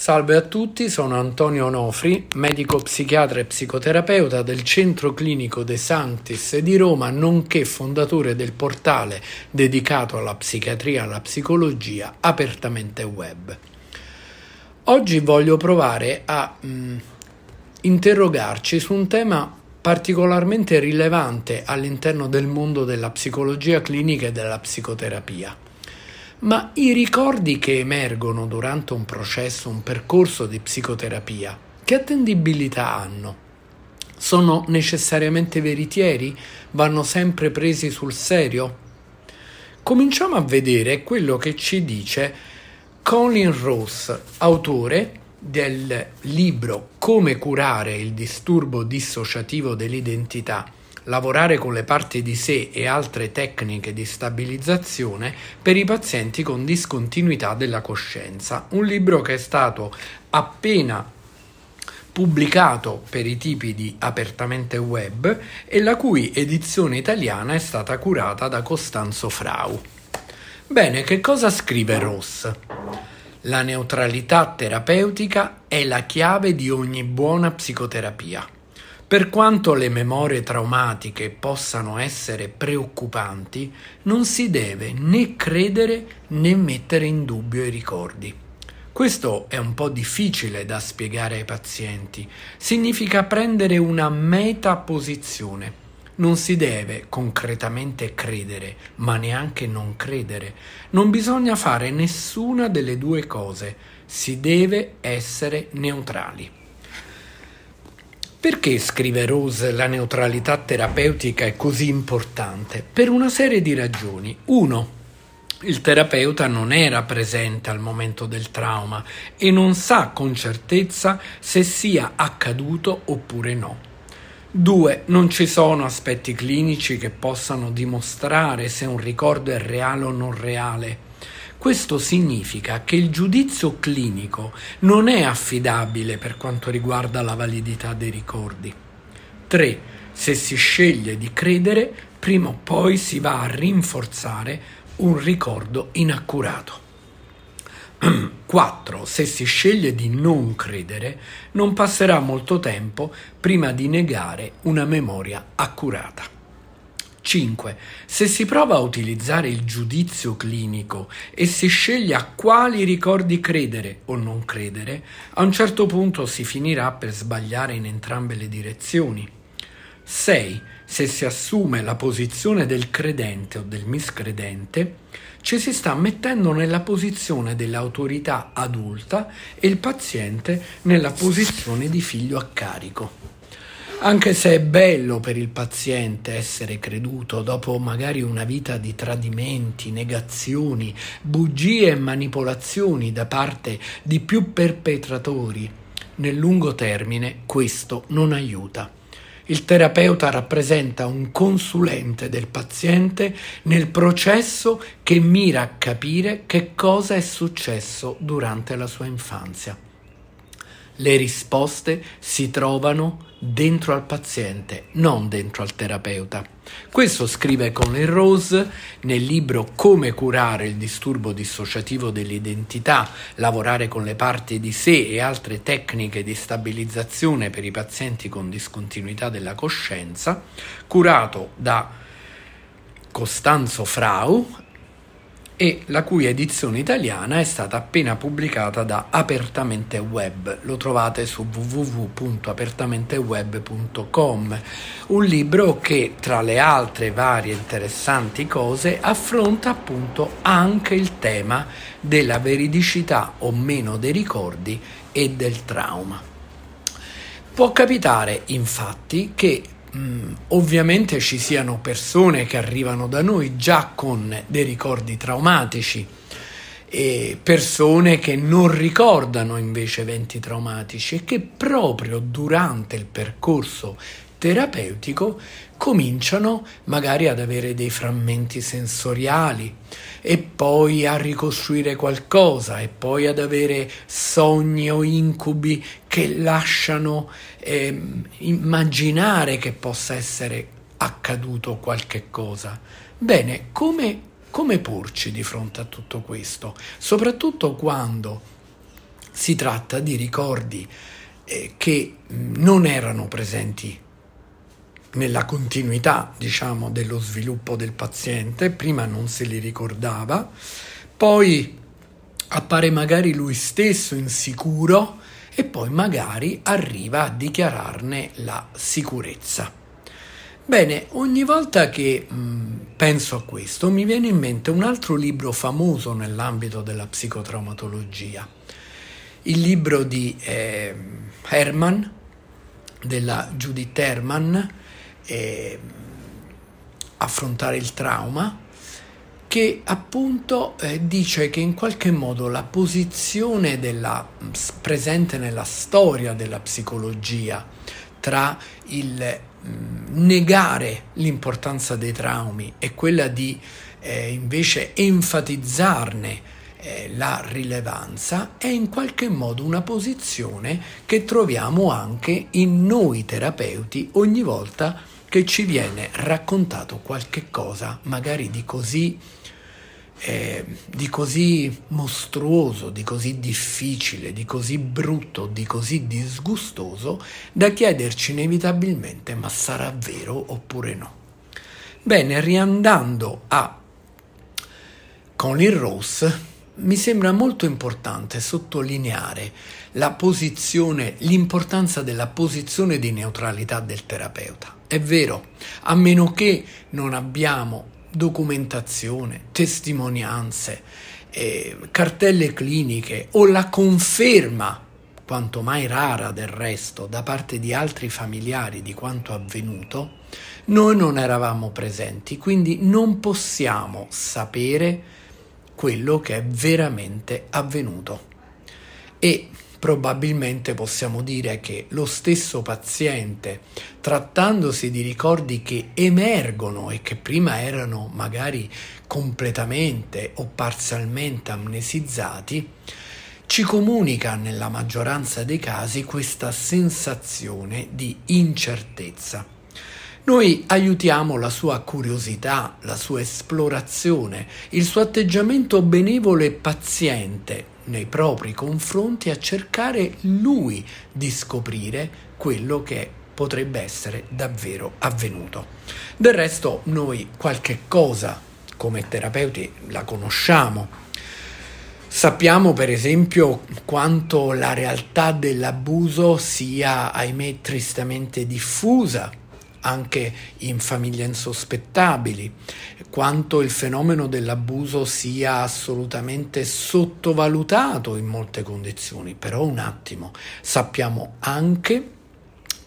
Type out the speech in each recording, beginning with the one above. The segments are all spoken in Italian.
Salve a tutti, sono Antonio Onofri, medico psichiatra e psicoterapeuta del Centro Clinico De Sanctis di Roma, nonché fondatore del portale dedicato alla psichiatria e alla psicologia apertamente web. Oggi voglio provare a mh, mm, interrogarci su un tema particolarmente rilevante all'interno del mondo della psicologia clinica e della psicoterapia ma i ricordi che emergono durante un processo, un percorso di psicoterapia, che attendibilità hanno? Sono necessariamente veritieri? Vanno sempre presi sul serio? Cominciamo a vedere quello che ci dice Colin Ross, autore del libro Come curare il disturbo dissociativo dell'identità lavorare con le parti di sé e altre tecniche di stabilizzazione per i pazienti con discontinuità della coscienza, un libro che è stato appena pubblicato per i tipi di apertamente web e la cui edizione italiana è stata curata da Costanzo Frau. Bene, che cosa scrive Ross? La neutralità terapeutica è la chiave di ogni buona psicoterapia. Per quanto le memorie traumatiche possano essere preoccupanti, non si deve né credere né mettere in dubbio i ricordi. Questo è un po' difficile da spiegare ai pazienti. Significa prendere una metaposizione. Non si deve concretamente credere, ma neanche non credere. Non bisogna fare nessuna delle due cose. Si deve essere neutrali. Perché, scrive Rose, la neutralità terapeutica è così importante? Per una serie di ragioni. Uno, il terapeuta non era presente al momento del trauma e non sa con certezza se sia accaduto oppure no. 2. Non ci sono aspetti clinici che possano dimostrare se un ricordo è reale o non reale. Questo significa che il giudizio clinico non è affidabile per quanto riguarda la validità dei ricordi. 3. Se si sceglie di credere, prima o poi si va a rinforzare un ricordo inaccurato. 4. Se si sceglie di non credere, non passerà molto tempo prima di negare una memoria accurata. 5. Se si prova a utilizzare il giudizio clinico e si sceglie a quali ricordi credere o non credere, a un certo punto si finirà per sbagliare in entrambe le direzioni. 6. Se si assume la posizione del credente o del miscredente, ci si sta mettendo nella posizione dell'autorità adulta e il paziente nella posizione di figlio a carico. Anche se è bello per il paziente essere creduto dopo magari una vita di tradimenti, negazioni, bugie e manipolazioni da parte di più perpetratori, nel lungo termine questo non aiuta. Il terapeuta rappresenta un consulente del paziente nel processo che mira a capire che cosa è successo durante la sua infanzia. Le risposte si trovano dentro al paziente, non dentro al terapeuta. Questo scrive Colin Rose nel libro Come curare il disturbo dissociativo dell'identità, lavorare con le parti di sé e altre tecniche di stabilizzazione per i pazienti con discontinuità della coscienza, curato da Costanzo Frau e la cui edizione italiana è stata appena pubblicata da Apertamente Web. Lo trovate su www.apertamenteweb.com, un libro che tra le altre varie interessanti cose affronta appunto anche il tema della veridicità o meno dei ricordi e del trauma. Può capitare infatti che Mm, ovviamente ci siano persone che arrivano da noi già con dei ricordi traumatici e persone che non ricordano invece eventi traumatici e che proprio durante il percorso terapeutico cominciano magari ad avere dei frammenti sensoriali e poi a ricostruire qualcosa e poi ad avere sogni o incubi che lasciano eh, immaginare che possa essere accaduto qualche cosa. Bene, come, come porci di fronte a tutto questo? Soprattutto quando si tratta di ricordi eh, che non erano presenti nella continuità, diciamo, dello sviluppo del paziente, prima non se li ricordava, poi appare magari lui stesso insicuro e poi magari arriva a dichiararne la sicurezza. Bene, ogni volta che mh, penso a questo mi viene in mente un altro libro famoso nell'ambito della psicotraumatologia, il libro di eh, Herman, della Judith Herman, eh, Affrontare il trauma, che appunto eh, dice che in qualche modo la posizione della, presente nella storia della psicologia tra il mh, negare l'importanza dei traumi e quella di eh, invece enfatizzarne eh, la rilevanza è in qualche modo una posizione che troviamo anche in noi terapeuti ogni volta che ci viene raccontato qualche cosa magari di così eh, di così mostruoso, di così difficile, di così brutto, di così disgustoso, da chiederci inevitabilmente ma sarà vero oppure no. Bene, riandando a Colin Rose, mi sembra molto importante sottolineare l'importanza della posizione di neutralità del terapeuta. È vero, a meno che non abbiamo documentazione, testimonianze, eh, cartelle cliniche o la conferma, quanto mai rara del resto, da parte di altri familiari di quanto avvenuto, noi non eravamo presenti, quindi non possiamo sapere quello che è veramente avvenuto. E probabilmente possiamo dire che lo stesso paziente, trattandosi di ricordi che emergono e che prima erano magari completamente o parzialmente amnesizzati, ci comunica nella maggioranza dei casi questa sensazione di incertezza. Noi aiutiamo la sua curiosità, la sua esplorazione, il suo atteggiamento benevolo e paziente nei propri confronti a cercare lui di scoprire quello che potrebbe essere davvero avvenuto. Del resto noi qualche cosa come terapeuti la conosciamo. Sappiamo per esempio quanto la realtà dell'abuso sia, ahimè, tristamente diffusa anche in famiglie insospettabili, quanto il fenomeno dell'abuso sia assolutamente sottovalutato in molte condizioni, però un attimo, sappiamo anche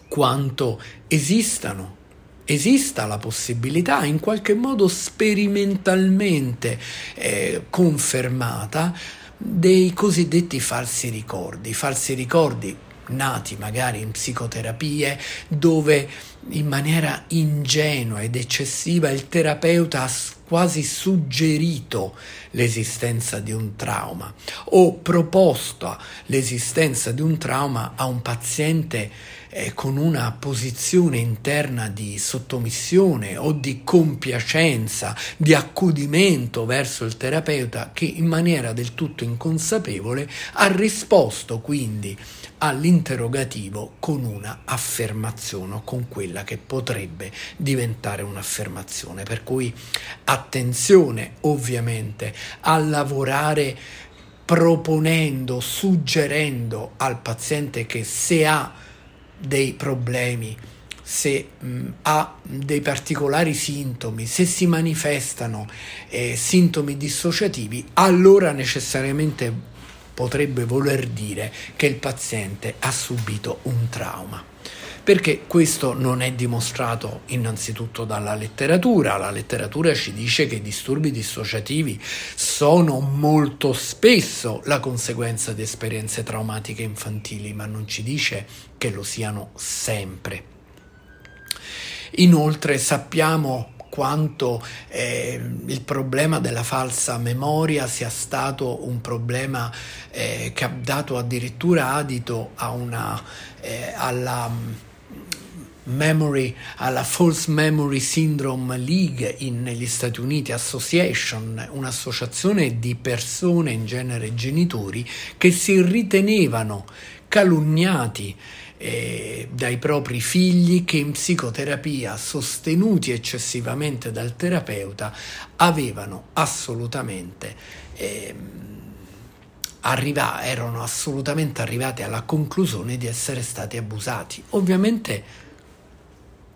quanto esistano esista la possibilità, in qualche modo sperimentalmente eh, confermata, dei cosiddetti falsi ricordi, falsi ricordi nati magari in psicoterapie dove in maniera ingenua ed eccessiva il terapeuta ha quasi suggerito l'esistenza di un trauma o proposto l'esistenza di un trauma a un paziente eh, con una posizione interna di sottomissione o di compiacenza, di accudimento verso il terapeuta che in maniera del tutto inconsapevole ha risposto quindi all'interrogativo con una affermazione o con quella che potrebbe diventare un'affermazione. Per cui attenzione ovviamente a lavorare proponendo, suggerendo al paziente che se ha dei problemi, se mh, ha dei particolari sintomi, se si manifestano eh, sintomi dissociativi, allora necessariamente potrebbe voler dire che il paziente ha subito un trauma. Perché questo non è dimostrato innanzitutto dalla letteratura, la letteratura ci dice che i disturbi dissociativi sono molto spesso la conseguenza di esperienze traumatiche infantili, ma non ci dice che lo siano sempre. Inoltre sappiamo quanto eh, il problema della falsa memoria sia stato un problema eh, che ha dato addirittura adito una, eh, alla Memory, alla False Memory Syndrome League in, negli Stati Uniti Association, un'associazione di persone, in genere genitori, che si ritenevano calunniati eh, dai propri figli che in psicoterapia, sostenuti eccessivamente dal terapeuta, avevano assolutamente eh, arriva, erano assolutamente arrivati alla conclusione di essere stati abusati. Ovviamente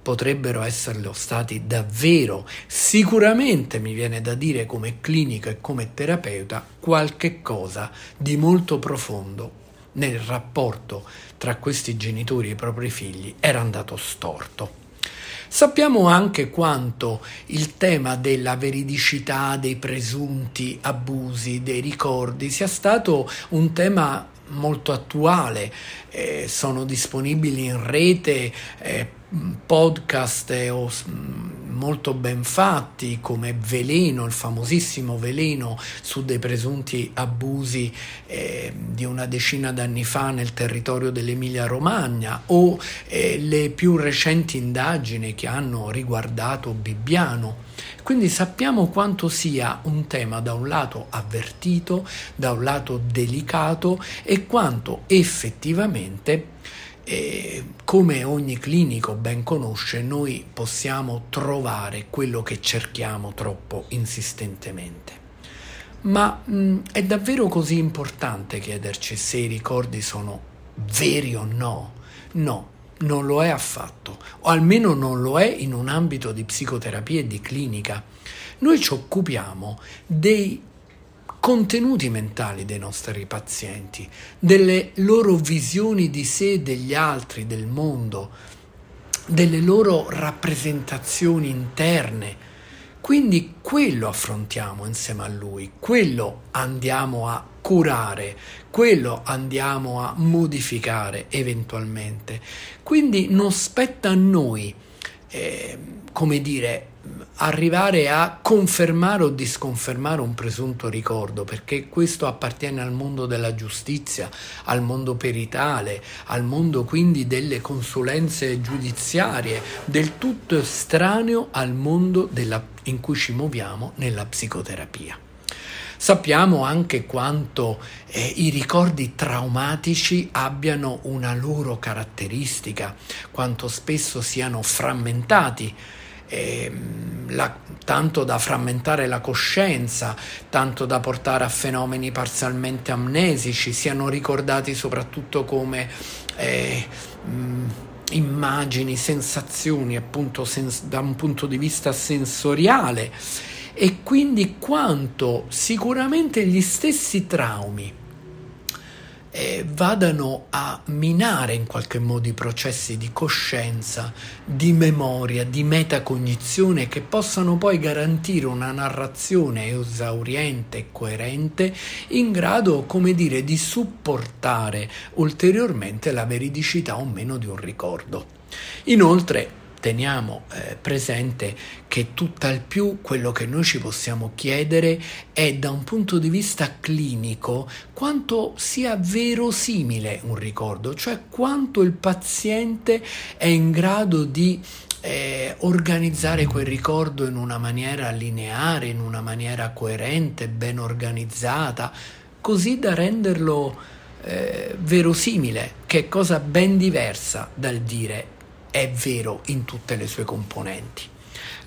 potrebbero esserlo stati davvero. Sicuramente mi viene da dire come clinico e come terapeuta qualche cosa di molto profondo nel rapporto tra questi genitori e i propri figli era andato storto. Sappiamo anche quanto il tema della veridicità dei presunti abusi, dei ricordi, sia stato un tema molto attuale, eh, sono disponibili in rete eh, podcast eh, o, molto ben fatti come Veleno, il famosissimo Veleno su dei presunti abusi eh, di una decina d'anni fa nel territorio dell'Emilia Romagna o eh, le più recenti indagini che hanno riguardato Bibbiano. Quindi sappiamo quanto sia un tema da un lato avvertito, da un lato delicato e quanto effettivamente e come ogni clinico ben conosce, noi possiamo trovare quello che cerchiamo troppo insistentemente. Ma mh, è davvero così importante chiederci se i ricordi sono veri o no? No, non lo è affatto, o almeno non lo è in un ambito di psicoterapia e di clinica. Noi ci occupiamo dei contenuti mentali dei nostri pazienti, delle loro visioni di sé degli altri, del mondo, delle loro rappresentazioni interne. Quindi quello affrontiamo insieme a lui, quello andiamo a curare, quello andiamo a modificare eventualmente. Quindi non spetta a noi, eh, come dire, arrivare a confermare o disconfermare un presunto ricordo, perché questo appartiene al mondo della giustizia, al mondo peritale, al mondo quindi delle consulenze giudiziarie, del tutto estraneo al mondo della, in cui ci muoviamo nella psicoterapia. Sappiamo anche quanto eh, i ricordi traumatici abbiano una loro caratteristica, quanto spesso siano frammentati eh, la, tanto da frammentare la coscienza, tanto da portare a fenomeni parzialmente amnesici, siano ricordati soprattutto come eh, mh, immagini, sensazioni, appunto sens- da un punto di vista sensoriale. E quindi quanto sicuramente gli stessi traumi eh, vadano a minare in qualche modo i processi di coscienza, di memoria, di metacognizione che possano poi garantire una narrazione esauriente e coerente in grado, come dire, di supportare ulteriormente la veridicità o meno di un ricordo. Inoltre, teniamo eh, presente che tutt'al più quello che noi ci possiamo chiedere è da un punto di vista clinico quanto sia verosimile un ricordo, cioè quanto il paziente è in grado di eh, organizzare quel ricordo in una maniera lineare, in una maniera coerente, ben organizzata, così da renderlo eh, verosimile, che è cosa ben diversa dal dire è vero in tutte le sue componenti.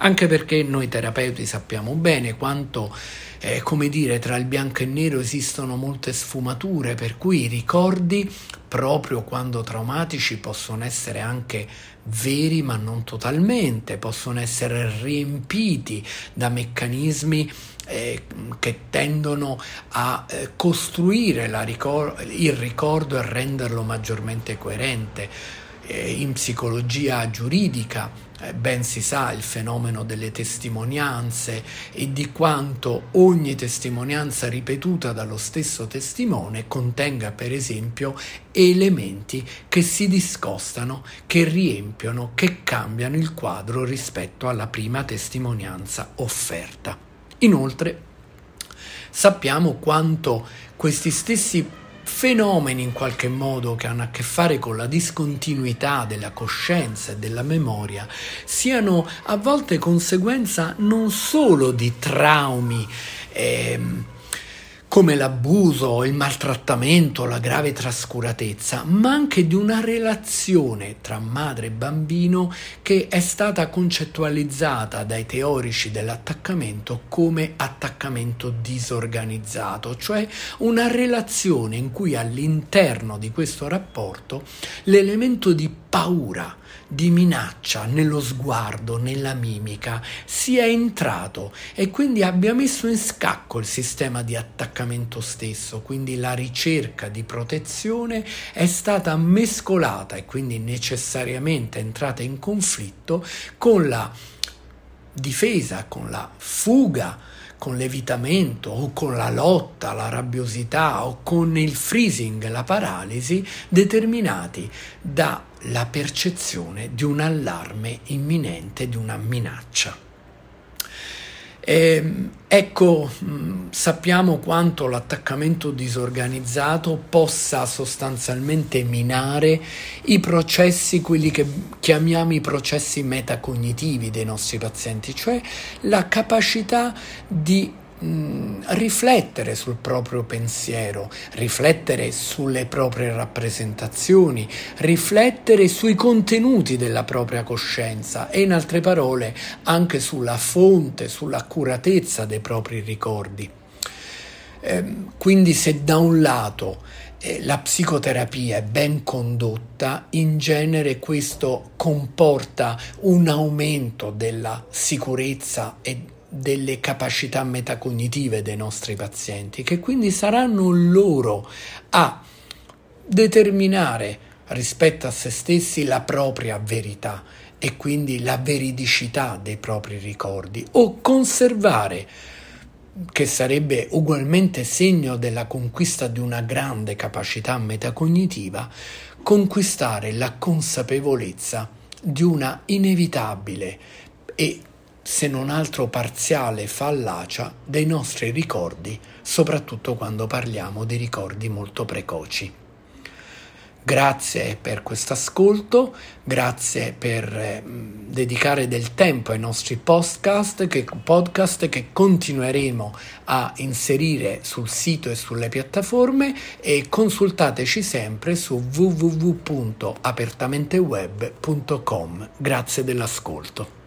Anche perché noi terapeuti sappiamo bene quanto, eh, come dire, tra il bianco e il nero esistono molte sfumature, per cui i ricordi, proprio quando traumatici, possono essere anche veri ma non totalmente, possono essere riempiti da meccanismi eh, che tendono a eh, costruire ricor- il ricordo e renderlo maggiormente coerente in psicologia giuridica eh, ben si sa il fenomeno delle testimonianze e di quanto ogni testimonianza ripetuta dallo stesso testimone contenga per esempio elementi che si discostano, che riempiono, che cambiano il quadro rispetto alla prima testimonianza offerta. Inoltre sappiamo quanto questi stessi fenomeni in qualche modo che hanno a che fare con la discontinuità della coscienza e della memoria siano a volte conseguenza non solo di traumi, ehm, come l'abuso, il maltrattamento, la grave trascuratezza, ma anche di una relazione tra madre e bambino che è stata concettualizzata dai teorici dell'attaccamento come attaccamento disorganizzato, cioè una relazione in cui all'interno di questo rapporto l'elemento di paura di minaccia nello sguardo, nella mimica, sia entrato e quindi abbia messo in scacco il sistema di attaccamento stesso, quindi la ricerca di protezione è stata mescolata e quindi necessariamente entrata in conflitto con la difesa, con la fuga, con l'evitamento o con la lotta, la rabbiosità o con il freezing, la paralisi, determinati dalla percezione di un allarme imminente, di una minaccia. E, ehm, ecco, mm, sappiamo quanto l'attaccamento disorganizzato possa sostanzialmente minare i processi, quelli che chiamiamo i processi metacognitivi dei nostri pazienti, cioè la capacità di Mm, riflettere sul proprio pensiero, riflettere sulle proprie rappresentazioni, riflettere sui contenuti della propria coscienza e in altre parole anche sulla fonte, sull'accuratezza dei propri ricordi. Eh, quindi se da un lato eh, la psicoterapia è ben condotta, in genere questo comporta un aumento della sicurezza e delle capacità metacognitive dei nostri pazienti, che quindi saranno loro a determinare rispetto a se stessi la propria verità e quindi la veridicità dei propri ricordi o conservare che sarebbe ugualmente segno della conquista di una grande capacità metacognitiva, conquistare la consapevolezza di una inevitabile e se non altro parziale fallacia dei nostri ricordi, soprattutto quando parliamo di ricordi molto precoci. Grazie per questo ascolto, grazie per eh, dedicare del tempo ai nostri podcast che, podcast che continueremo a inserire sul sito e sulle piattaforme e consultateci sempre su www.apertamenteweb.com. Grazie dell'ascolto.